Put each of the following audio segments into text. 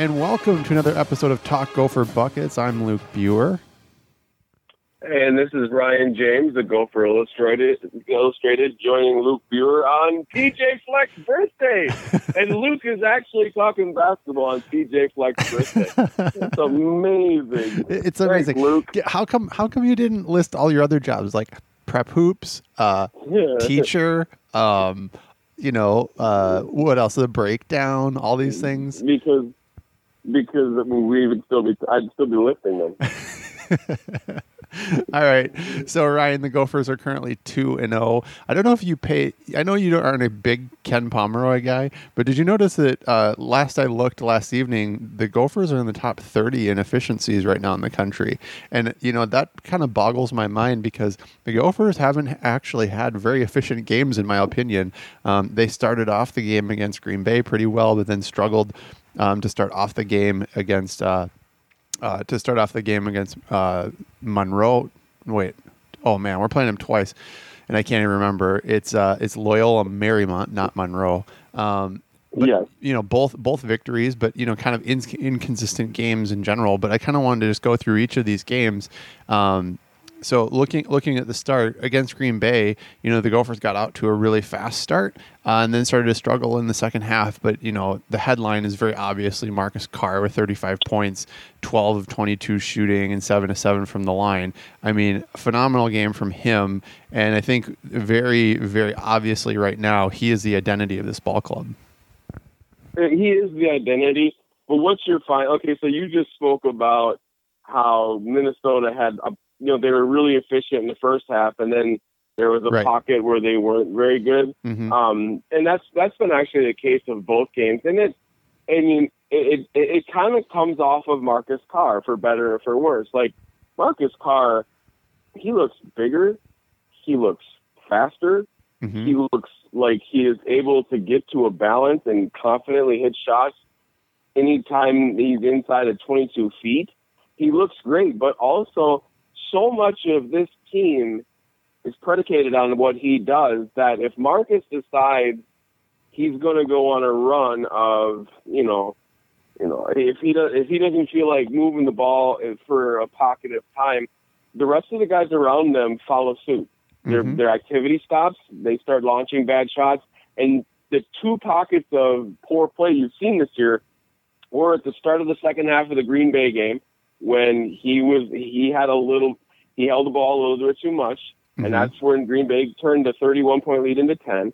and welcome to another episode of Talk Gopher Buckets. I'm Luke Buer. And this is Ryan James, the Gopher Illustrated, Illustrated, joining Luke Buer on PJ Fleck's birthday. and Luke is actually talking basketball on PJ Fleck's birthday. It's amazing. It's amazing. Thanks, Luke. How come? How come you didn't list all your other jobs like prep hoops, uh, Yeah. teacher? Um, you know, uh, what else? The breakdown, all these things. Because because we would still be I'd still be lifting them. All right. So Ryan, the Gophers are currently two and zero. I don't know if you pay. I know you aren't a big Ken Pomeroy guy, but did you notice that uh, last I looked last evening, the Gophers are in the top thirty in efficiencies right now in the country, and you know that kind of boggles my mind because the Gophers haven't actually had very efficient games, in my opinion. Um, they started off the game against Green Bay pretty well, but then struggled um, to start off the game against. Uh, uh, to start off the game against uh, Monroe. Wait, oh man, we're playing them twice, and I can't even remember. It's uh, it's Loyola Marymount, not Monroe. Um, but, Yes. you know both both victories, but you know kind of in, inconsistent games in general. But I kind of wanted to just go through each of these games. Um, so looking looking at the start against Green Bay, you know the Gophers got out to a really fast start uh, and then started to struggle in the second half. But you know the headline is very obviously Marcus Carr with 35 points, 12 of 22 shooting, and seven to seven from the line. I mean, phenomenal game from him, and I think very very obviously right now he is the identity of this ball club. Uh, he is the identity. But what's your fine? Okay, so you just spoke about how Minnesota had, a, you know, they were really efficient in the first half, and then there was a Right. pocket where they weren't very good. Mhm. Um, and that's that's been actually the case of both games. And it, I mean, it it, it kind of comes off of Marcus Carr for better or for worse. Like Marcus Carr, he looks bigger, he looks faster, Mhm. he looks like he is able to get to a balance and confidently hit shots anytime he's inside of 22 feet. He looks great, but also so much of this team is predicated on what he does that if Marcus decides he's going to go on a run of, you know, you know, if he does, if he doesn't feel like moving the ball for a pocket of time, the rest of the guys around them follow suit. Their Mhm. their activity stops. They start launching bad shots, and the two pockets of poor play you've seen this year were at the start of the second half of the Green Bay game when he was he had a little he held the ball a little bit too much, Mhm. and that's when Green Bay turned the 31 point lead into 10.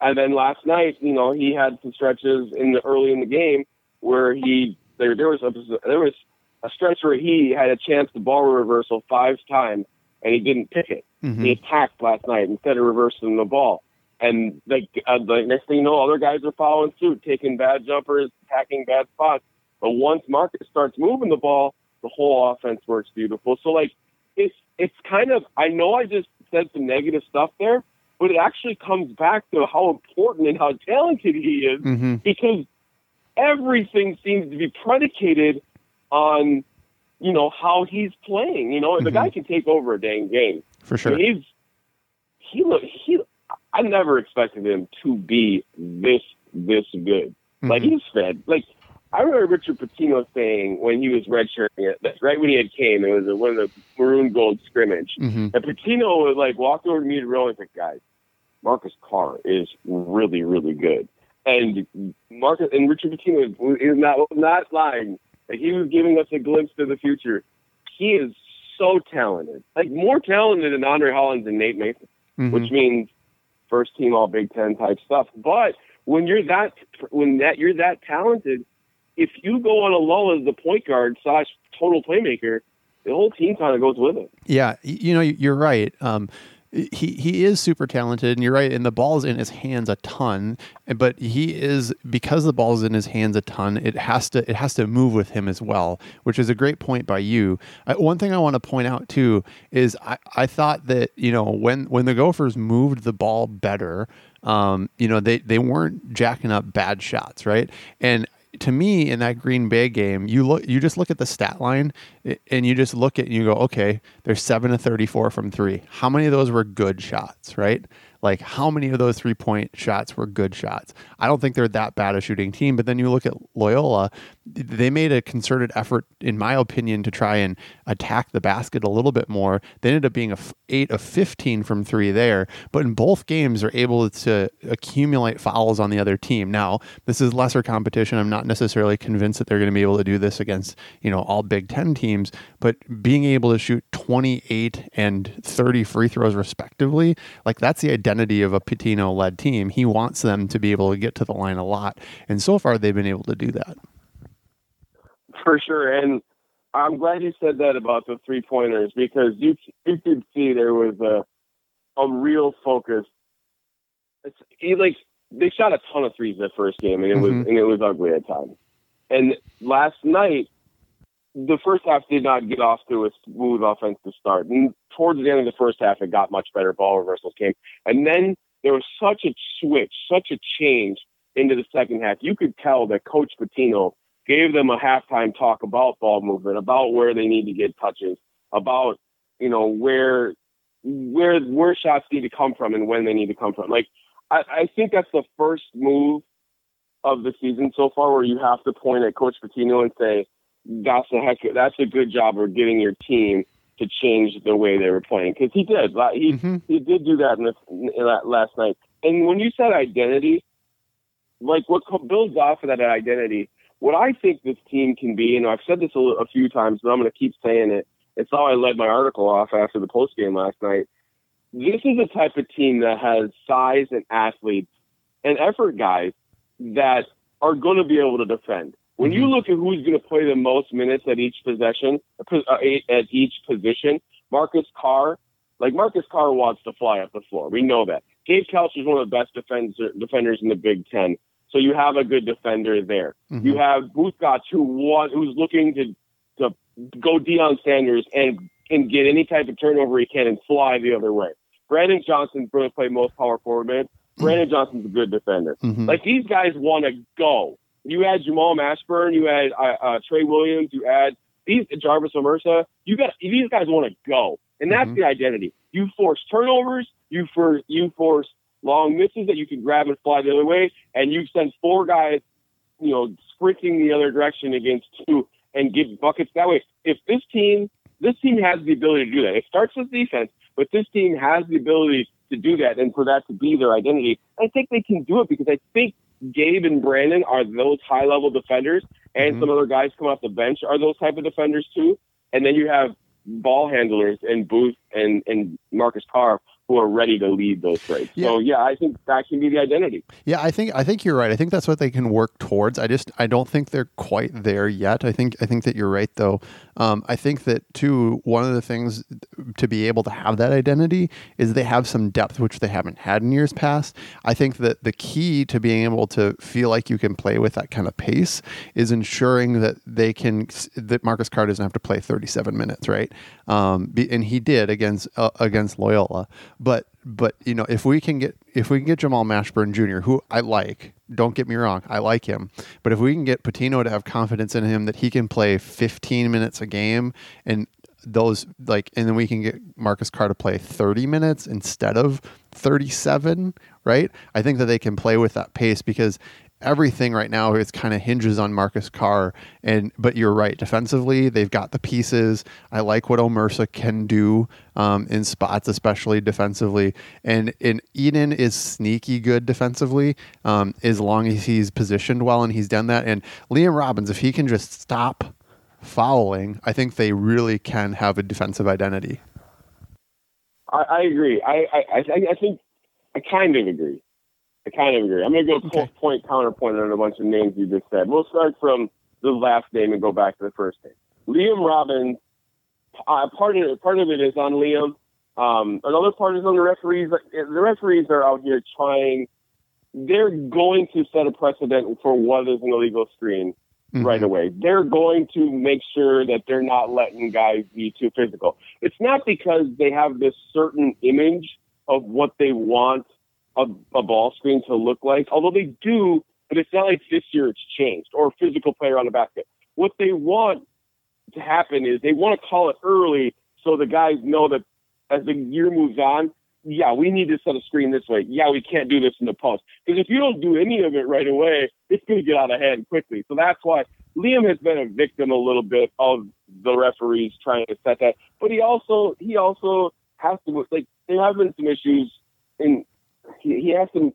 And then last night, you know, he had some stretches in the early in the game where he there there was a there was a stretch where he had a chance to ball reversal five times and he didn't pick it. Mhm. He attacked last night instead of reversing the ball. And like uh, the next thing you know, other guys are following suit, taking bad jumpers, attacking bad spots. But once Marcus starts moving the ball, the whole offense works beautiful. So like it's it's kind of I know I just said some negative stuff there, but it actually comes back to how important and how talented he is Mhm. because everything seems to be predicated on you know how he's playing. You know, the Mhm. guy can take over a dang game. For sure. He's he look he. I never expected him to be this this good. Like Mhm. he's fed. Like I remember Richard Pitino saying when he was redshirting it, right when he had came, it was a, one of the maroon gold scrimmage. Mhm. And Pitino was like walked over to me and realized like, guys, Marcus Carr is really, really good. And Marcus and Richard Pitino is not not lying. Like he was giving us a glimpse to the future. He is so talented, like more talented than Andre Hollins and Nate Mason, Mhm. which means first team All Big Ten type stuff. But when you're that when that you're that talented, if you go on a lull as the point guard slash total playmaker, the whole team kind of goes with it. Yeah, you know, you're right. Um, he he is super talented, and you're right. And the ball's in his hands a ton, but he is because the ball's in his hands a ton. It has to it has to move with him as well, which is a great point by you. Uh, one thing I want to point out too is I, I thought that you know when when the Gophers moved the ball better, um, you know they they weren't jacking up bad shots, right? And to me in that Green Bay game, you look you just look at the stat line and you just look at and you go, okay, there's seven to thirty four from three. How many of those were good shots, right? Like how many of those three point shots were good shots. I don't think they're that bad a shooting team. But then you look at Loyola, they made a concerted effort, in my opinion, to try and attack the basket a little bit more. They ended up being a f- eight of 15 from three there, but in both games they're able to accumulate fouls on the other team. Now, this is lesser competition. I'm not necessarily convinced that they're going to be able to do this against, you know, all Big Ten teams, but being able to shoot 28 and 30 free throws respectively, like that's the identity of a Pitino led team. He wants them to be able to get to the line a lot. And so far, they've been able to do that. For sure. And I'm glad you said that about the three pointers because you you could see there was a a real focus. It's he, like they shot a ton of threes the first game, and it was Mhm. and it was ugly at times. And last night, the first half did not get off to a smooth offensive start, and towards the end of the first half, it got much better. Ball reversals came, and then there was such a switch, such a change into the second half. You could tell that Coach Pitino gave them a halftime talk about ball movement, about where they need to get touches, about you know where where where shots need to come from and when they need to come from. Like I, I think that's the first move of the season so far where you have to point at Coach Pitino and say, That's a heck that's a good job of getting your team to change the way they were playing. Because he did. He Mhm. he did do that in, this, in that last night. And when you said identity, like what builds off of that identity, what I think this team can be, and I've said this a, a few times, but I'm going to keep saying it. It's how I led my article off after the post game last night. This is the type of team that has size and athletes and effort guys that are going to be able to defend. When you Mhm. look at who's going to play the most minutes at each possession, uh, at each position, Marcus Carr, like Marcus Carr wants to fly up the floor. We know that. Gabe Kalscheur is one of the best defender, defenders in the Big Ten. So you have a good defender there. Mhm. You have Both Gach who want, who's looking to to go Deion Sanders and and get any type of turnover he can and fly the other way. Brandon Johnson's going to play most power forward minutes. Brandon Johnson's a good defender. Mhm. Like these guys want to go. You add Jamal Mashburn, you add uh, uh, Trey Williams, you add these Jarvis Omersa. You got these guys want to go, and that's Mhm. the identity. You force turnovers, you for you force long misses that you can grab and fly the other way, and you send four guys, you know, sprinting the other direction against two and get buckets that way. If this team, this team has the ability to do that. It starts with defense, but this team has the ability to do that, and for that to be their identity, I think they can do it because I think Gabe and Brandon are those high level defenders, and Mhm. some other guys come off the bench are those type of defenders too. And then you have ball handlers and Both and and Marcus Carr who are ready to lead those trades. So yeah, I think that can be the identity. Yeah, I think I think you're right. I think that's what they can work towards. I just I don't think they're quite there yet. I think I think that you're right though. Um, I think that too one of the things to be able to have that identity is they have some depth which they haven't had in years past. I think that the key to being able to feel like you can play with that kind of pace is ensuring that they can that Marcus Carr doesn't have to play 37 minutes, right? Um, and he did against uh, against Loyola, but but you know if we can get if we can get Jamal Mashburn Jr., who I like, don't get me wrong, I like him, but if we can get Pitino to have confidence in him that he can play 15 minutes a game and those like and then we can get Marcus Carr to play 30 minutes instead of 37, right? I think that they can play with that pace because everything right now is kind of hinges on Marcus Carr. And but you're right defensively they've got the pieces. I like what Omersa can do um, in spots especially defensively. And and Ihnen is sneaky good defensively um, as long as he's positioned well and he's done that. And Liam Robbins if he can just stop fouling I think they really can have a defensive identity I, I agree. I, I I I think I kind of agree. I kind of agree. I'm going to go Okay. point counterpoint on a bunch of names you just said. We'll start from the last name and go back to the first name. Liam Robbins. Uh, part of it, part of it is on Liam. Um, another part is on the referees. The referees are out here trying. They're going to set a precedent for what is an illegal screen right Mhm. away. They're going to make sure that they're not letting guys be too physical. It's not because they have this certain image of what they want a, a ball screen to look like, although they do, but it's not like this year it's changed or a physical player on the basket. What they want to happen is they want to call it early so the guys know that as the year moves on, yeah, we need to set a screen this way. Yeah, we can't do this in the post. Because if you don't do any of it right away, it's going to get out of hand quickly. So that's why Liam has been a victim a little bit of the referees trying to set that. But he also he also has to like there have been some issues and he, he has some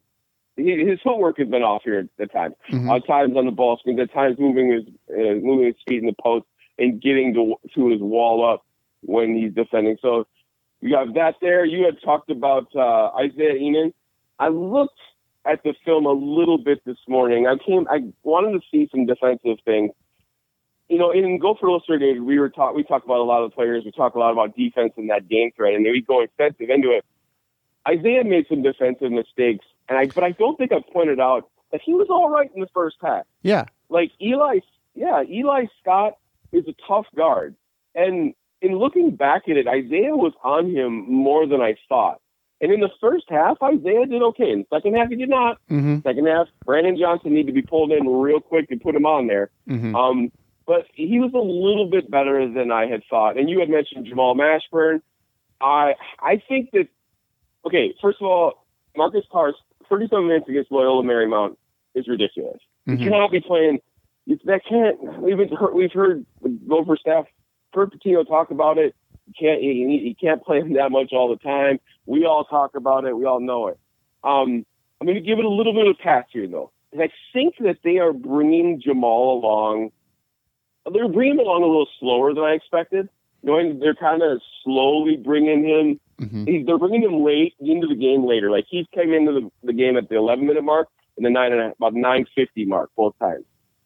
he, his footwork has been off here at times. Mhm. At times on the ball screens, at times moving his uh, moving his feet in the post and getting to, to his wall up when he's defending. So you have that there. You had talked about uh, Isaiah Ihnen. I looked at the film a little bit this morning. I came. I wanted to see some defensive things. You know, in Gopher Illustrated, we were taught. We talk about a lot of the players. We talk a lot about defense and that game threat, and then we go offensive into it. Isaiah made some defensive mistakes, and I. But I don't think I pointed out that he was all right in the first half Yeah. like Eli, yeah, Eli Scott is a tough guard. And in looking back at it, Isaiah was on him more than I thought. And in the first half, Isaiah did okay. In the second half, he did not. Mm-hmm. Second half, Brandon Johnson needed to be pulled in real quick to put him on there. Mm-hmm. Um, but he was a little bit better than I had thought. And you had mentioned Jamal Mashburn. I I think that okay. First of all, Marcus Carr's 37 minutes against Loyola Marymount is ridiculous. You Mhm. cannot be playing. That can't. We've been heard, we've heard the Gopher staff, Kurt Pitino talk about it. You can't. You, you can't play him that much all the time. We all talk about it. We all know it. Um, I'm going to give it a little bit of a pass here, though. And I think that they are bringing Jamal along. They're bringing him along a little slower than I expected. Knowing they're kind of slowly bringing him Mm-hmm. he's, they're bringing him late into the game later. Like he's came into the, the game at the 11 minute mark and the nine and a, about 950 mark both times.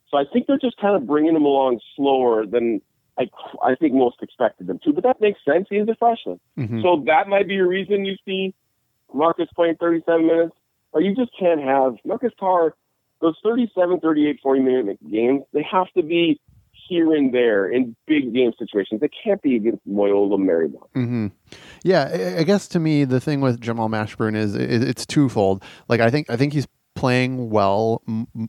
So I think they're just kind of bringing him along slower than I, I think most expected them to. But that makes sense. He's a freshman. Mm-hmm. So that might be a reason you see Marcus playing 37 minutes. Or you just can't have Marcus Carr, those 37, 38, 40 minute games, they have to be here and there in big game situations. They can't be against Loyola Marymount. hmm Yeah, I- I guess to me the thing with Jamal Mashburn is it's twofold. Like I think I think he's playing well.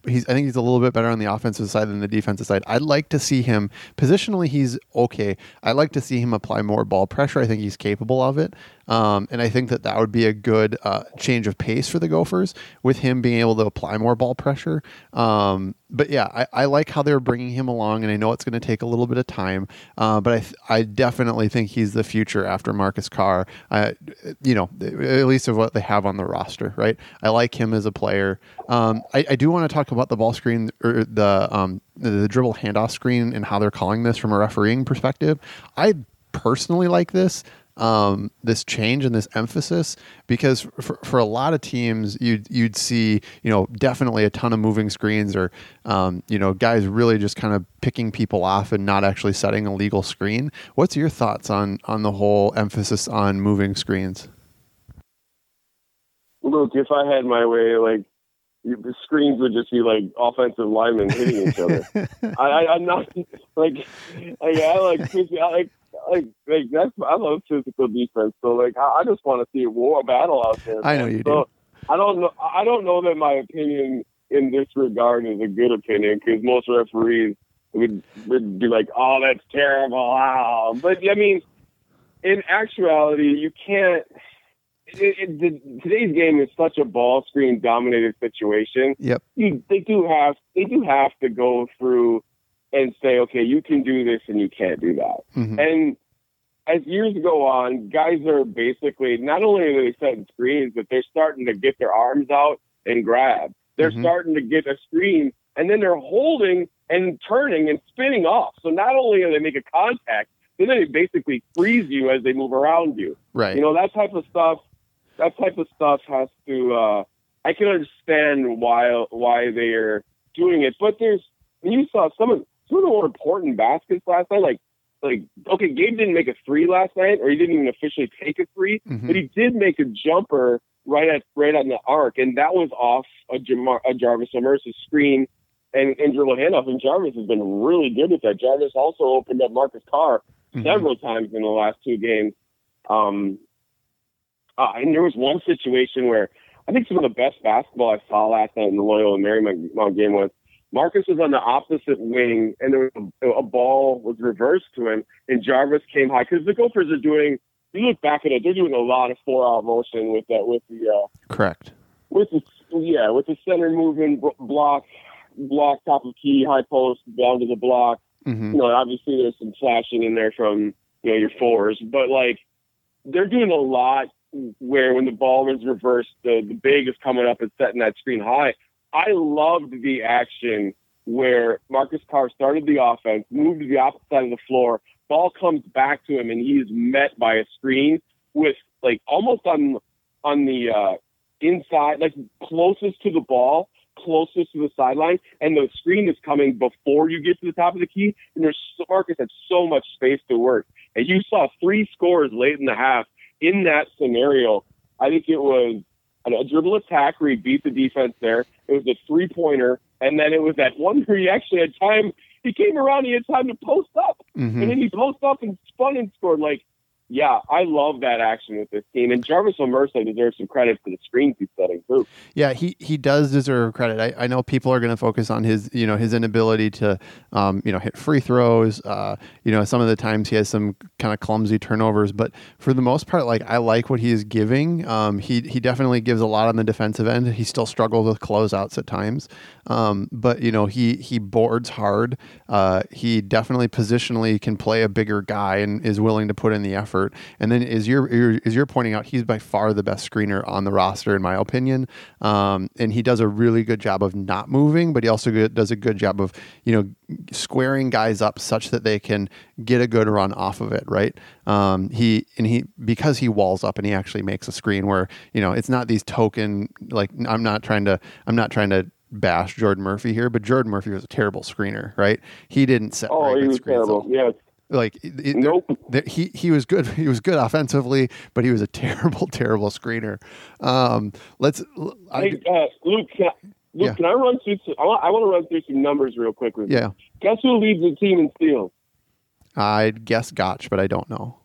He's I think he's a little bit better on the offensive side than the defensive side. I'd like to see him positionally. He's okay. I'd like to see him apply more ball pressure. I think he's capable of it. Um, and I think that that would be a good uh, change of pace for the Gophers with him being able to apply more ball pressure. Um, but yeah, I, I like how they're bringing him along, and I know it's going to take a little bit of time. Uh, but I, th- I definitely think he's the future after Marcus Carr. Uh, you know, at least of what they have on the roster, right? I like him as a player. Um, I, I do want to talk about the ball screen or the um, the, the dribble handoff screen and how they're calling this from a refereeing perspective. I personally like this um, this change and this emphasis because for, for a lot of teams you'd you'd see you know definitely a ton of moving screens or um, you know guys really just kind of picking people off and not actually setting a legal screen. What's your thoughts on on the whole emphasis on moving screens? Look, if I had my way, like the screens would just be like offensive linemen hitting each other. I, I, I'm not like, like I like, I like, like, like that's I love physical defense. So like, I, I just want to see a war, battle out there. I know man. you so, I don't know. I don't know that my opinion in this regard is a good opinion because most referees would would be like, "Oh, that's terrible." Wow. But I mean, in actuality, you can't. It, it, the, today's game is such a ball screen dominated situation. Yep. You, they do have they do have to go through and say, okay, you can do this and you can't do that. Mhm. And as years go on, guys are basically not only are they setting screens, but they're starting to get their arms out and grab. They're Mhm. starting to get a screen, and then they're holding and turning and spinning off. So not only are they making contact, then they basically freeze you as they move around you. Right. You know that type of stuff. That type of stuff has to. Uh, I can understand why why they are doing it, but there's when you saw some of some of the more important baskets last night, like like okay, Gabe didn't make a three last night, or he didn't even officially take a 3 Mhm. but he did make a jumper right at right on the arc, and that was off a, Jamar, a Jarvis Omersa screen and, and handoff. And Jarvis has been really good with that. Jarvis also opened up Marcus Carr Mhm. several times in the last two games. Um, uh, and there was one situation where I think some of the best basketball I saw last night in the Loyola Marymount game was Marcus was on the opposite wing, and there was a, a ball was reversed to him, and Jarvis came high because the Gophers are doing you look back at it, they're doing a lot of four out motion with that with the uh, Correct. with the yeah with the center moving block block top of key high post down to the block. hmm You know, obviously there's some flashing in there from you know your fours, but like they're doing a lot where when the ball is reversed, the the big is coming up and setting that screen high. I loved the action where Marcus Carr started the offense, moved to the opposite side of the floor, ball comes back to him, and he is met by a screen with like almost on on the uh, inside, like closest to the ball, closest to the sideline, and the screen is coming before you get to the top of the key. And there's Marcus had so much space to work, and you saw three scores late in the half in that scenario. I think it was a dribble attack where he beat the defense there. It was a three pointer, and then it was that one where he actually had time. He came around, he had time to post up, hmm and then he post up and spun and scored. Like, yeah, I love that action with this team. And Jarvis Omersa deserves some credit for the screens he's setting too. Yeah, he he does deserve credit. I, I know people are going to focus on his you know his inability to um, you know hit free throws. Uh, you know some of the times he has some kind of clumsy turnovers, but for the most part, like I like what he is giving. Um, he he definitely gives a lot on the defensive end. He still struggles with closeouts at times, um, but you know he he boards hard. Uh, he definitely positionally can play a bigger guy and is willing to put in the effort. And then as you're, you're as you're pointing out, he's by far the best screener on the roster in my opinion. Um, and he does a really good job of not moving, but he also does a good job of you know squaring guys up such that they can get a good run off of it. Right. Um, he and he because he walls up and he actually makes a screen where you know it's not these token like I'm not trying to I'm not trying to bash Jordan Murphy here, but Jordan Murphy was a terrible screener, right? He didn't set Oh, very he good was screens. terrible. Yes. Like it, Nope. there- he he was good. He was good offensively, but he was a terrible, terrible screener. Um, let's. I, Hey, uh, Luke, can I, Luke, Yeah. can I run through? Some, I want, I want to run through some numbers real quick with you. yeah, Guess who leads the team in steals? I'd guess Gach, but I don't know.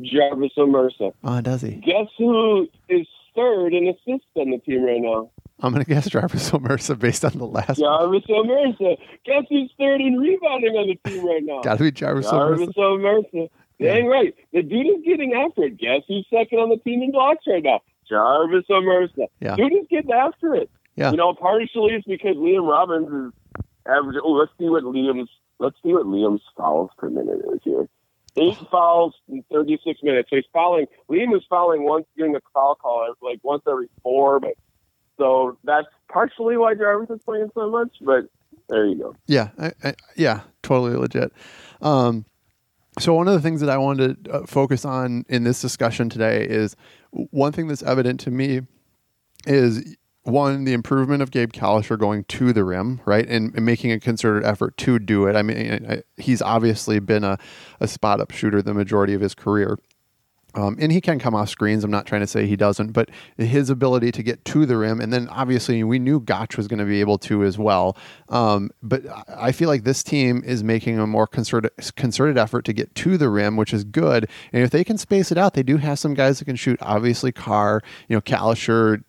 Jarvis Omersa. Oh, does he? Guess who is third in assists on the team right now? I'm gonna guess Jarvis Omersa based on the last. Jarvis Omersa. Guess who's third in rebounding on the team right now? Got to be Jarvis Jarvis Omersa. Omersa. Yeah. Dang right. The dude is getting after it. Guess who's second on the team in blocks right now? Jarvis Omersa. Yeah. Dude is getting after it. Yeah. You know, partially it's because Liam Robbins is average. Oh, let's see what Liam's. Let's see what Liam's fouls per minute is here. Eight oh. fouls in 36 minutes. So he's fouling. Liam is fouling once during the foul call, like once every four. But so that's partially why Jarvis is playing so much. But there you go. Yeah, I, I, yeah, totally legit. Um, so one of the things that I wanted to uh, focus on in this discussion today is one thing that's evident to me is one the improvement of Gabe Kalscheur going to the rim, right, and, and making a concerted effort to do it. I mean, I, he's obviously been a, a spot up shooter the majority of his career. Um, and he can come off screens. I'm not trying to say he doesn't, but his ability to get to the rim, and then obviously we knew Gach was going to be able to as well. Um, but I- feel like this team is making a more concerted concerted effort to get to the rim, which is good. And if they can space it out, they do have some guys that can shoot. Obviously, Carr, you know, Kalscheur.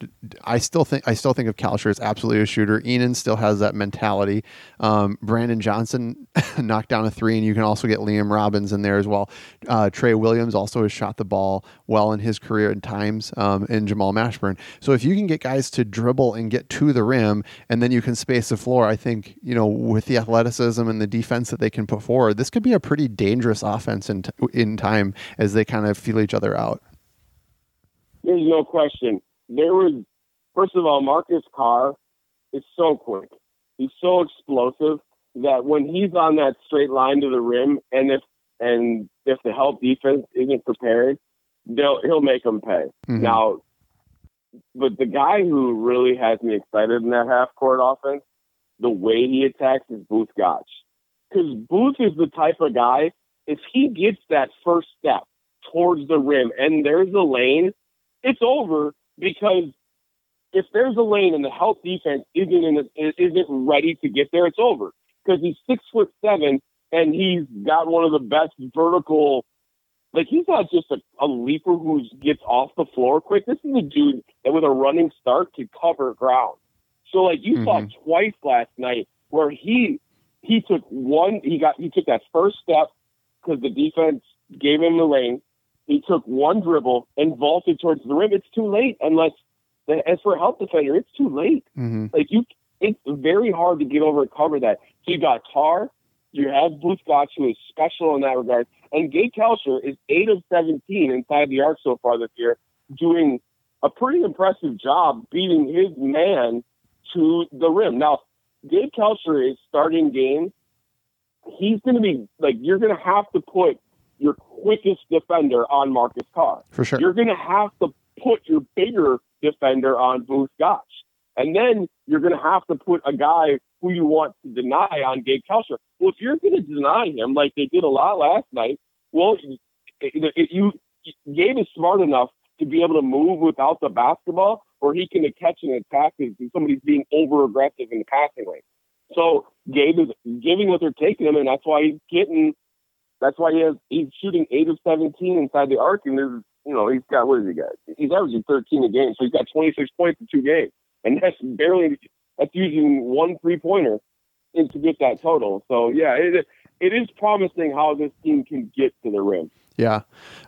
I still think I still think of Kalscheur as absolutely a shooter. Ihnen still has that mentality. Um, Brandon Johnson knocked down a three, and you can also get Liam Robbins in there as well. Uh, Trey Williams also has shot the ball well in his career at times, um, and Jamal Mashburn. So if you can get guys to dribble and get to the rim, and then you can space the floor, I think you know with the athleticism and the defense that they can put forward, this could be a pretty dangerous offense in t- in time as they kind of feel each other out. There's no question. There was, first of all, Marcus Carr is so quick. He's so explosive that when he's on that straight line to the rim, and if and if the help defense isn't prepared, they'll he'll make them pay. Mhm. Now, but the guy who really has me excited in that half court offense, the way he attacks is Both Gach. Because Both is the type of guy, if he gets that first step towards the rim and there's a lane, it's over because if there's a lane and the help defense isn't in a, isn't ready to get there, it's over. Because he's six foot seven and he's got one of the best vertical like he's not just a, a leaper who gets off the floor quick. This is a dude that with a running start can cover ground. So like you saw Mhm. twice last night where he he took one he got he took that first step because the defense gave him the lane, he took one dribble and vaulted towards the rim. It's too late unless, as for a help defender, it's too late. hmm Like you, it's very hard to get over and cover that. So you got Tar, you have Both Gach, who is special in that regard, and Gabe Kalscheur is eight of seventeen inside the arc so far this year, doing a pretty impressive job beating his man to the rim. Now, Gabe Kalscheur is starting games. He's going to be like you're going to have to put your quickest defender on Marcus Carr. For sure. You're going to have to put your bigger defender on Both Gach. And then you're going to have to put a guy who you want to deny on Gabe Kalscheur. Well, if you're going to deny him like they did a lot last night, well, you Gabe is smart enough to be able to move without the basketball, or he can catch an attack if somebody's being over aggressive in the passing lane. So Gabe is giving what they're taking him, and that's why he's getting. That's why he has he's shooting eight of seventeen inside the arc, and there's you know he's got what does he got? He's averaging thirteen a game, so he's got twenty six points in two games, and that's barely that's using one three pointer to get that total. So yeah, it it is promising how this team can get to the rim. Yeah.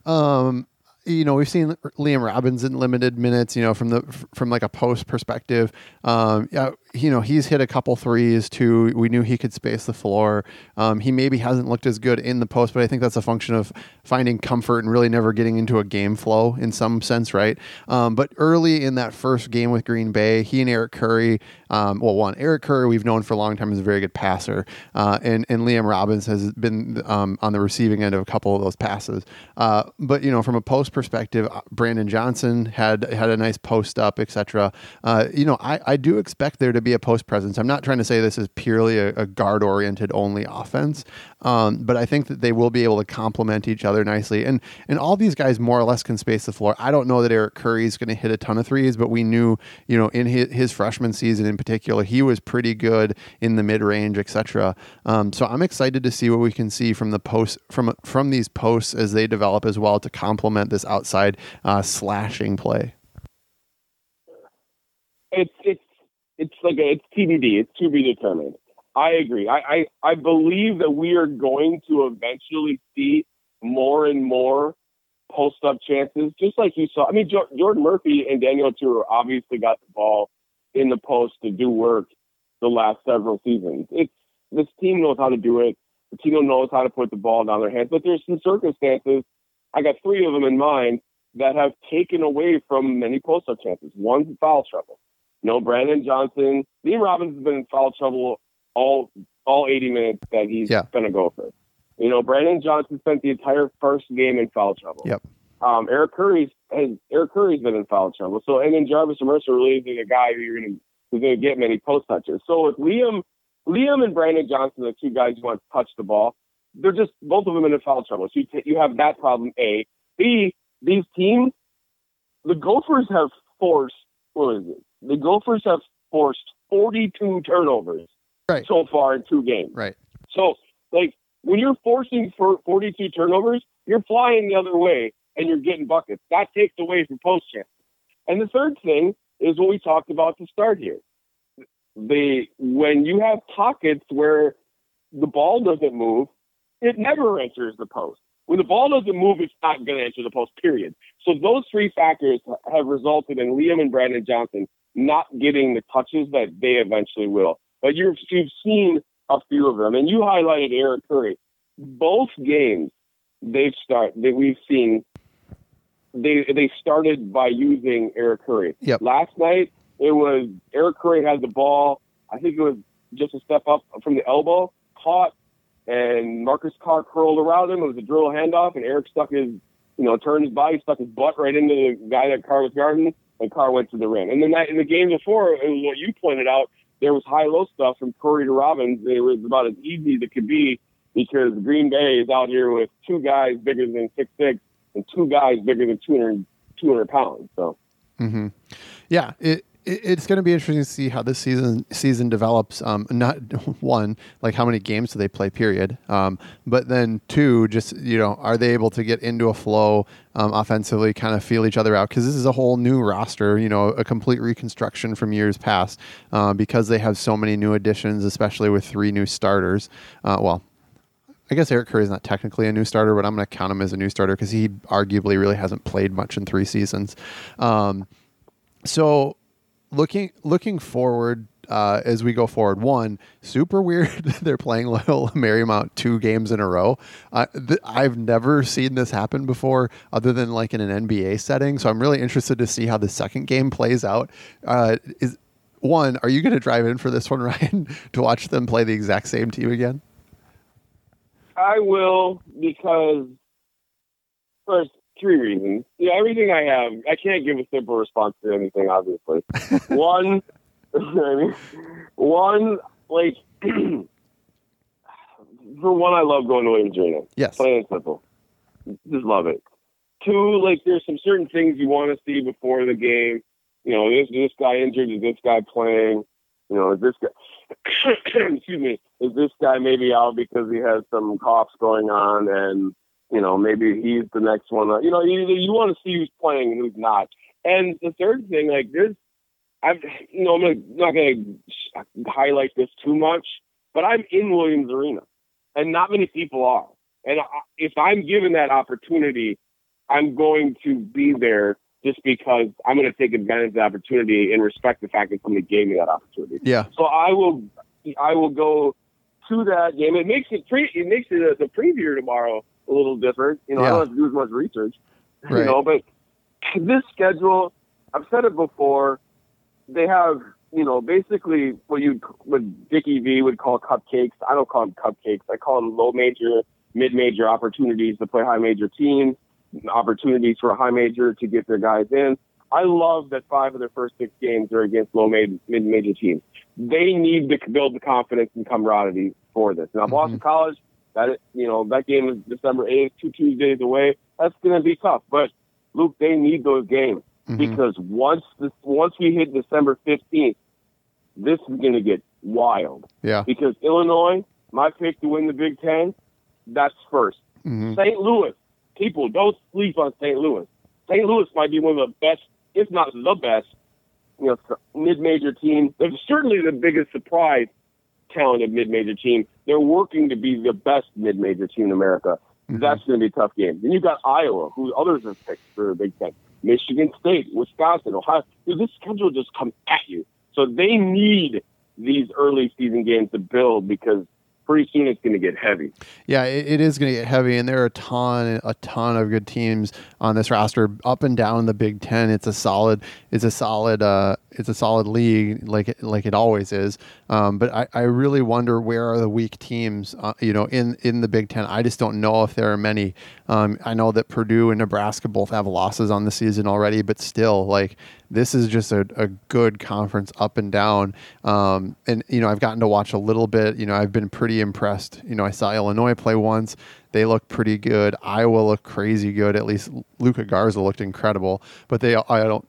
Um, you know, we've seen Liam Robbins in limited minutes, you know, from the from like a post perspective. Um, yeah, you know, he's hit a couple threes too. We knew he could space the floor. Um, he maybe hasn't looked as good in the post, but I think that's a function of finding comfort and really never getting into a game flow in some sense, right? Um, but early in that first game with Green Bay, he and Eric Curry, um, well, one Eric Curry we've known for a long time is a very good passer, uh, and and Liam Robbins has been um, on the receiving end of a couple of those passes. Uh, but you know, from a post perspective, uh, Brandon Johnson had had a nice post up, etc. Uh, you know, I, I do expect there to be a post presence. I'm not trying to say this is purely a, a guard oriented only offense, um, but I think that they will be able to complement each other nicely. And and all these guys more or less can space the floor. I don't know that Eric Curry is going to hit a ton of threes, but we knew, you know, in his, his freshman season in particular, he was pretty good in the mid range, etc. Um, so I'm excited to see what we can see from the post from from these posts as they develop as well to complement this outside uh, slashing play. It's it's it's like a, it's TBD. It's to be determined. I agree. I, I I believe that we are going to eventually see more and more post up chances, just like you saw. I mean, jo- Jordan Murphy and Daniel Oturu obviously got the ball in the post to do work the last several seasons. It's this team knows how to do it. The team knows how to put the ball down their hands. But there's some circumstances. I got three of them in mind that have taken away from many post up chances. One's foul trouble. No, Brandon Johnson. Liam Robbins has been in foul trouble all all 80 minutes that he's Yeah. going to go for. You know, Brandon Johnson spent the entire first game in foul trouble. Yep. Um, Eric Curry's has Eric Curry's been in foul trouble. So and then Jarvis Mercer really isn't a guy who you're gonna who's gonna get many post touches. So with Liam Liam and Brandon Johnson, the two guys who want to touch the ball, they're just both of them in foul trouble. So you, t- you have that problem. A B these teams, the Gophers have forced what is it? The Gophers have forced 42 turnovers Right. so far in two games. Right. So, like, when you're forcing for 42 turnovers, you're flying the other way and you're getting buckets. That takes away from post chances. And the third thing is what we talked about to start here. The when you have pockets where the ball doesn't move, it never enters the post. When the ball doesn't move, it's not going to enter the post. Period. So those three factors have resulted in Liam and Brandon Johnson not getting the touches that they eventually will. But you've, you've seen a few of them, and you highlighted Eric Curry. Both games they've start that we've seen, they they started by using Eric Curry. Yep. Last night it was Eric Curry had the ball. I think it was just a step up from the elbow, caught, and Marcus Carr curled around him. It was a drill handoff, and Eric stuck his, you know, turned his body, stuck his butt right into the guy that Carr was guarding, and Carr went to the rim. And then that, in the game before, was what you pointed out. There was high-low stuff from Curry to Robbins. It was about as easy as it could be because Green Bay is out here with two guys bigger than six six and two guys bigger than 200, 200 pounds. So hmm Yeah, it it's going to be interesting to see how this season season develops. Um, not one, like how many games do they play? Period. Um, but then two, just you know, are they able to get into a flow um, offensively, kind of feel each other out? Because this is a whole new roster. You know, a complete reconstruction from years past uh, because they have so many new additions, especially with three new starters. Uh, well. I guess Eric Curry is not technically a new starter, but I'm going to count him as a new starter because he arguably really hasn't played much in three seasons. Um, so looking looking forward uh, as we go forward. One, super weird. They're playing Loyola Marymount two games in a row. Uh, th- I've never seen this happen before, other than like in an NBA setting. So I'm really interested to see how the second game plays out. Uh, is one, are you going to drive in for this one, Ryan, to watch them play the exact same team again? I will because first three reasons. Yeah, everything I have, I can't give a simple response to anything. Obviously, one, one like for one, I love going to Williams Arena. Yes, plain and simple. Just love it. Two, like there's some certain things you want to see before the game. You know, is this guy injured? Is this guy playing? You know, is this guy? excuse me. Is this guy maybe out because he has some coughs going on and you know, maybe he's the next one. You know, you, you want to see who's playing and who's not. And the third thing, like this, I've, you know, I'm gonna, not going to highlight this too much, but I'm in Williams Arena, and not many people are. And if I'm given that opportunity, I'm going to be there just because I'm going to take advantage of the opportunity and respect the fact that somebody gave me that opportunity. Yeah. So I will, I will go to that game. It makes it pre, it makes it a, the preview tomorrow a little different. You know, yeah. I don't have to do as much research. Right. You know, but this schedule, I've said it before. They have, you know, basically what you what Dickie V would call cupcakes. I don't call them cupcakes. I call them low major, mid major opportunities to play high major teams, opportunities for a high major to get their guys in. I love that five of their first six games are against low mid mid major teams. They need to build the confidence and camaraderie for this. Now, mm-hmm. Boston College that you know that game is December eighth, two Tuesdays away. That's going to be tough, but Luke, they need those games mm-hmm. because once this once we hit December fifteenth, this is going to get wild. Yeah. Because Illinois, my pick to win the Big Ten, that's 1st mm-hmm. St. Louis, people don't sleep on St. Louis. St. Louis might be one of the best, if not the best, you know, mid-major team. They're certainly the biggest surprise talented mid-major team. They're working to be the best mid-major team in America. Mm-hmm. That's going to be a tough game. Then you've got Iowa, who others have picked for the Big Ten. Michigan State, Wisconsin, Ohio. This schedule just comes at you. So they need these early season games to build because pretty soon it's going to get heavy. Yeah, it, it is going to get heavy, and there are a ton, a ton of good teams on this roster, up and down the Big Ten. It's a solid, it's a solid, uh, it's a solid league, like like it always is. Um, but I, I really wonder where are the weak teams, uh, you know, in in the Big Ten. I just don't know if there are many. Um, I know that Purdue and Nebraska both have losses on the season already, but still, like this is just a, a good conference up and down. Um, and you know, I've gotten to watch a little bit. You know, I've been pretty impressed. You know, I saw Illinois play once. They look pretty good. Iowa looked crazy good. At least Luka Garza looked incredible. But they, I don't,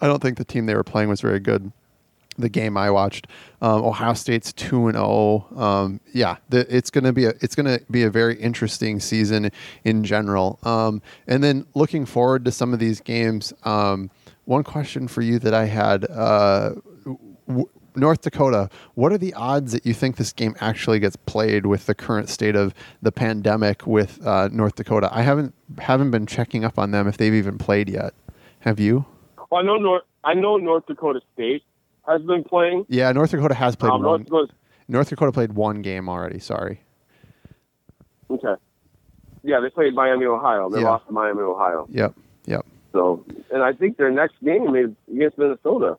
I don't think the team they were playing was very good. The game I watched, um, Ohio State's two and zero. Oh. Um, yeah, the, it's gonna be a it's gonna be a very interesting season in general. Um, and then looking forward to some of these games. Um, one question for you that I had uh, w- North Dakota, what are the odds that you think this game actually gets played with the current state of the pandemic with uh, North Dakota? I haven't haven't been checking up on them if they've even played yet. Have you? Well, I know North. I know North Dakota State has been playing. Yeah, North Dakota has played um, one. North Dakota, North Dakota played one game already. Sorry. Okay. Yeah, they played Miami, Ohio. They yeah. lost to Miami, Ohio. Yep. Yep. So, and I think their next game is against Minnesota,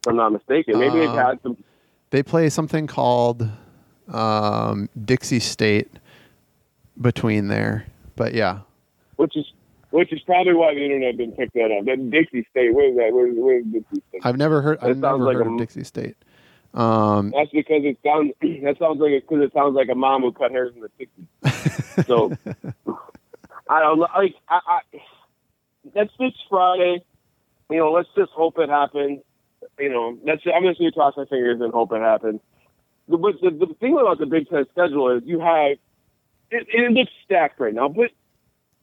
if I'm not mistaken. Maybe uh, they've had some. They play something called um, Dixie State between there, but yeah. Which is which is probably why the internet didn't pick that up. That Dixie State, where is that? Where, where is Dixie State? I've never heard. I've never like heard a, of Dixie State. Um, that's because it sounds. That sounds like because it sounds like a mom who cut hairs in the '60s. So I don't like. I, I that's this Friday. You know, let's just hope it happens. You know, that's I'm just going to cross my fingers and hope it happens. But the, the thing about the Big Ten schedule is you have it, it looks stacked right now, but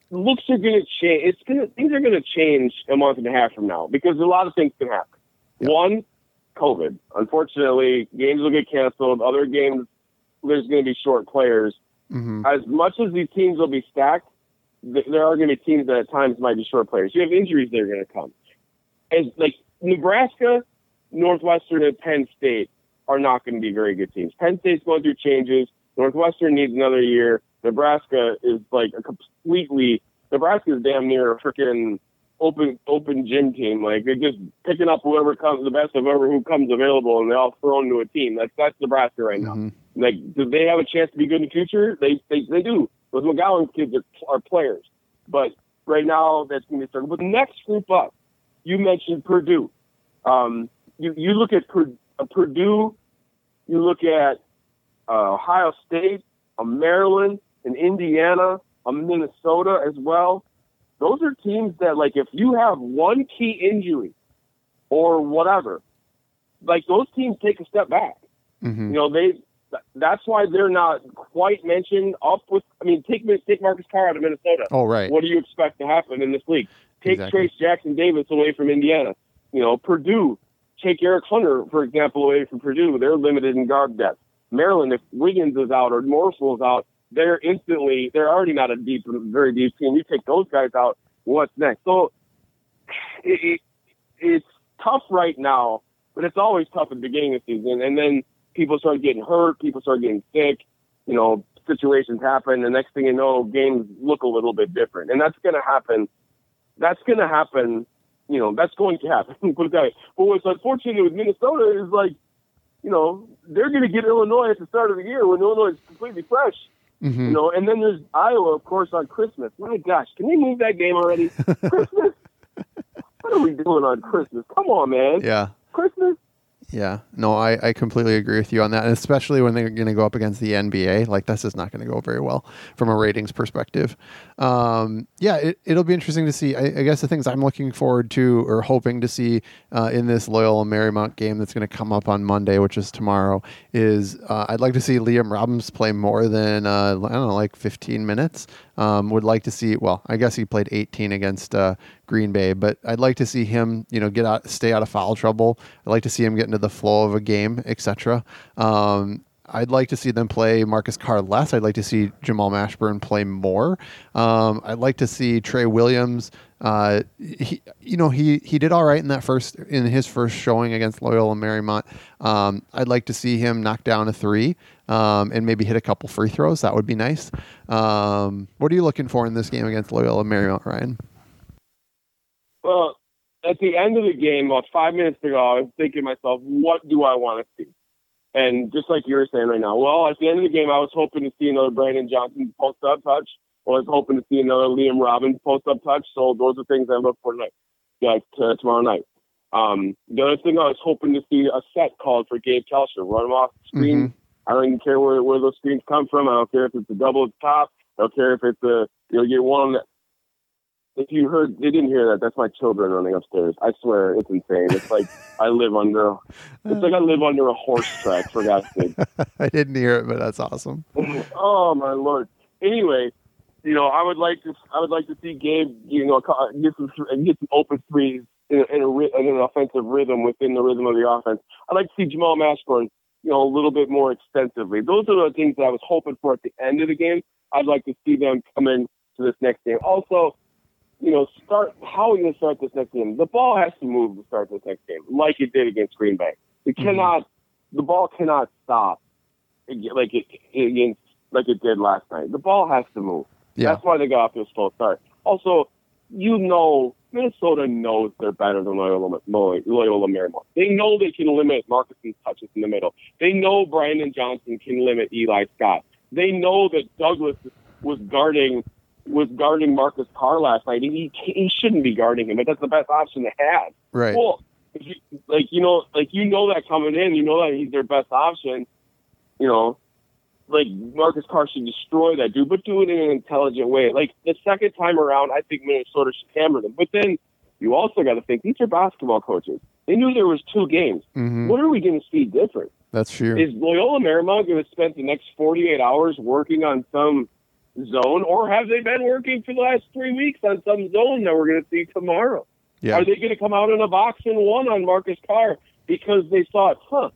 looks are going to change. It's gonna things are going to change a month and a half from now because a lot of things can happen. Yeah. One, COVID. Unfortunately, games will get canceled. Other games, there's going to be short players. hmm as much as these teams will be stacked, th- there are going to be teams that at times might be short players. You have injuries that are going to come. As like Nebraska, Northwestern, and Penn State are not going to be very good teams. Penn State's going through changes. Northwestern needs another year. Nebraska is like a completely Nebraska is damn near a freaking open open gym team. Like they're just picking up whoever comes the best of whoever who comes available and they all throw into a team. That's that's Nebraska right now. hmm Like, do they have a chance to be good in the future? They they, they do. Those McGowens kids are, are players, but right now that's going to be starting. But next group up, you mentioned Purdue. Um, you you look at uh, Purdue, you look at uh, Ohio State, a Maryland, an Indiana, a Minnesota as well. Those are teams that, like, if you have one key injury or whatever, like those teams take a step back. hmm You know, they that's why they're not quite mentioned up with. I mean, take take Marcus Carr out of Minnesota. Oh, right. What do you expect to happen in this league? Take Exactly. Trayce Jackson Davis away from Indiana. You know, Purdue. Take Eric Hunter, for example, away from Purdue. They're limited in guard depth. Maryland, if Wiggins is out or Morsell is out, they're instantly they're already not a deep, very deep team. You take those guys out, what's next? So it, it, it's tough right now, but it's always tough at the beginning of the season. And then people start getting hurt, people start getting sick, you know, situations happen. The next thing you know, games look a little bit different. And that's going to happen. That's going to happen. You know, that's going to happen. Put it that way. But what's unfortunate with Minnesota is like, you know, they're going to get Illinois at the start of the year when Illinois is completely fresh. hmm You know, and then there's Iowa, of course, on Christmas. My gosh, can they move that game already? Christmas? What are we doing on Christmas? Come on, man. Yeah. Christmas? Yeah, no, I, I completely agree with you on that, and especially when they're going to go up against the NBA. Like this is not going to go very well from a ratings perspective. Um, yeah, it, it'll be interesting to see. I, I guess the things I'm looking forward to or hoping to see uh, in this Loyola Marymount game that's going to come up on Monday, which is tomorrow, is uh, I'd like to see Liam Robbins play more than uh, I don't know, like 15 minutes. Um, would like to see. Well, I guess he played 18 against uh, Green Bay, but I'd like to see him, you know, get out, stay out of foul trouble. I'd like to see him get into the flow of a game, etc. Um, I'd like to see them play Marcus Carr less. I'd like to see Jamal Mashburn play more. Um, I'd like to see Trey Williams. Uh, he, you know, he he did all right in that first in his first showing against Loyola Marymount. Um, I'd like to see him knock down a three um, and maybe hit a couple free throws. That would be nice. Um, what are you looking for in this game against Loyola Marymount, Ryan? Well, at the end of the game, about five minutes ago, I was thinking to myself, what do I want to see? And just like you're saying right now, well, at the end of the game, I was hoping to see another Brandon Johnson post up touch. I was hoping to see another Liam Robbins post up touch. So those are things I look for tonight, like uh, tomorrow night. Um, the other thing I was hoping to see a set called for Gabe Kalscheur, run him off the screen. I don't even care where, where those screens come from. I don't care if it's a double at the top. I don't care if it's a you know get one. If you heard, they didn't hear that. That's my children running upstairs. I swear, it's insane. It's like I live under. It's like I live under a horse track. For God's sake. I didn't hear it, but that's awesome. oh my lord. Anyway, you know, I would like to. I would like to see Gabe, you know, get some get some open threes in, a, in, a, in an offensive rhythm within the rhythm of the offense. I'd like to see Jamal Mashburn, you know, a little bit more extensively. Those are the things that I was hoping for at the end of the game. I'd like to see them come in to this next game. Also, you know, start how are we going to start this next game? The ball has to move to start this next game, like it did against Green Bay. It Mhm. cannot. The ball cannot stop like it against like it did last night. The ball has to move. Yeah. That's why they got off to a slow start. Also, you know, Minnesota knows they're better than Loyola, Loyola, Loyola Marymount. They know they can limit Marcus's touches in the middle. They know Brandon Johnson can limit Eli Scott. They know that Douglas was guarding was guarding Marcus Carr last night. He he shouldn't be guarding him, but that's the best option to have. Right. Well, if you, like you know, like you know that coming in, you know that he's their best option. You know, like Marcus Carr should destroy that dude, but do it in an intelligent way. Like the second time around, I think Minnesota should hammer them. But then you also got to think these are basketball coaches. They knew there was two games. hmm What are we going to see different? That's true. Is Loyola Marymount going to spend the next 48 hours working on some zone, or have they been working for the last three weeks on some zone that we're going to see tomorrow? yeah. Are they going to come out in a box and one on Marcus Carr because they thought, huh,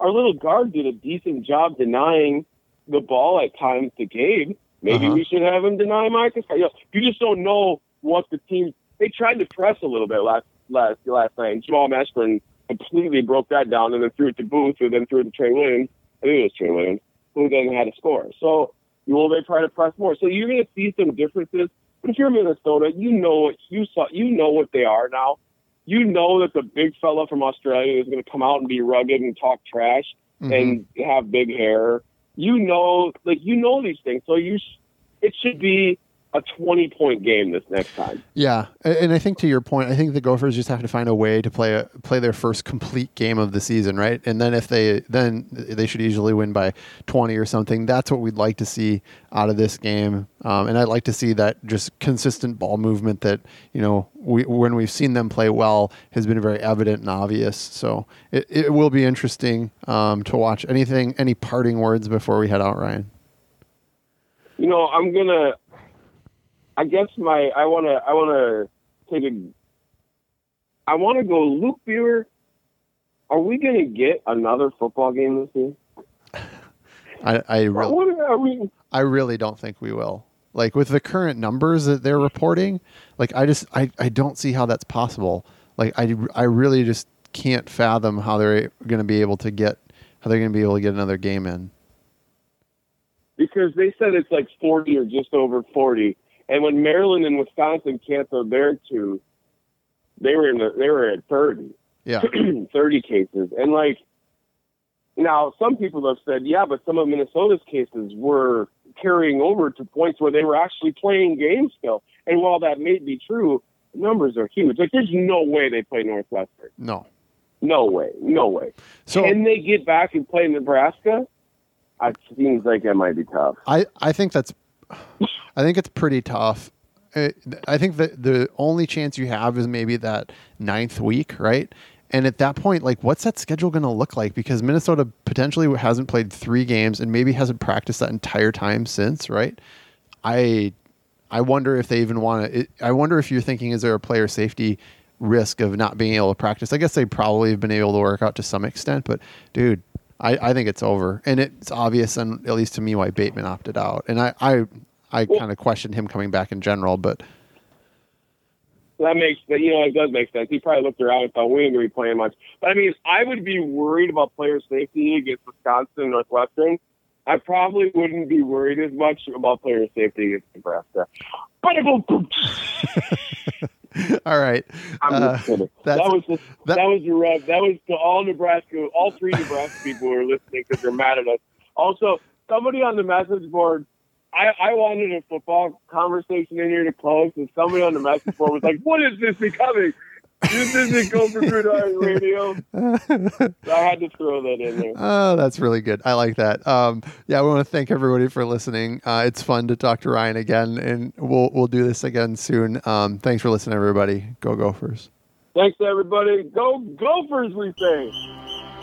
our little guard did a decent job denying the ball at times to Gabe. Maybe Uh-huh. we should have him deny Marcus. You, know, you just don't know what the team. They tried to press a little bit last last last night. and Jamal Mashburn completely broke that down and then threw it to Both, who then threw it to Trey Williams. I think it was Trey Williams, who then had a score. So will they try to press more? So you're going to see some differences. But if you're Minnesota, you know what you saw. You know what they are now. You know that the big fella from Australia is going to come out and be rugged and talk trash Mhm. and have big hair. You know, like you know these things. So you, sh- it should be a 20 point game this next time. Yeah, and I think to your point, I think the Gophers just have to find a way to play a, play their first complete game of the season, right? And then if they then they should easily win by twenty or something. That's what we'd like to see out of this game, um, and I'd like to see that just consistent ball movement that you know we when we've seen them play well has been very evident and obvious. So it, it will be interesting um, to watch. Anything, any parting words before we head out, Ryan? You know, I'm gonna. I guess my I want to I want to take a. I want to go Luke Beer. Are we going to get another football game this year? I, I really. What are we? I really don't think we will. Like with the current numbers that they're reporting, like I just I, I don't see how that's possible. Like I, I really just can't fathom how they're going to be able to get how they're going to be able to get another game in. Because they said it's like 40 or just over 40, and when Maryland and Wisconsin canceled their two, they were in the they were at 30. Yeah. 30 cases. And like, now some people have said, yeah, but some of Minnesota's cases were carrying over to points where they were actually playing games still. And while that may be true, numbers are huge. Like, there's no way they play Northwestern. No. No way. No way. So Can they get back and play Nebraska? It seems like that might be tough. I, I think that's I think it's pretty tough. Uh, I think that the only chance you have is maybe that ninth week, right? And at that point, like, what's that schedule going to look like? Because Minnesota potentially hasn't played three games and maybe hasn't practiced that entire time since, right? I I wonder if they even want to. I wonder if you're thinking, is there a player safety risk of not being able to practice? I guess they probably have been able to work out to some extent, but dude, I, I think it's over, and it's obvious, and at least to me, why Bateman opted out. And I I, I kind of questioned him coming back in general, but That makes that you know it does make sense. He probably looked around and thought we ain't gonna be playing much. But I mean, I would be worried about player safety against Wisconsin and Northwestern. I probably wouldn't be worried as much about player safety against Nebraska. But I go, all right, I'm Uh, just kidding. That was just, that- that, was the rub. That was to all Nebraska, all three Nebraska people who are listening because they're mad at us. Also, somebody on the message board. I, I wanted a football conversation in here to close, and somebody on the message board was like, "What is this becoming? This isn't Gopher Gridiron Radio." So I had to throw that in there. Oh, that's really good. I like that. Um, yeah, we want to thank everybody for listening. Uh, it's fun to talk to Ryan again, and we'll we'll do this again soon. Um, thanks for listening, everybody. Go Gophers. Thanks, everybody. Go Gophers, we say.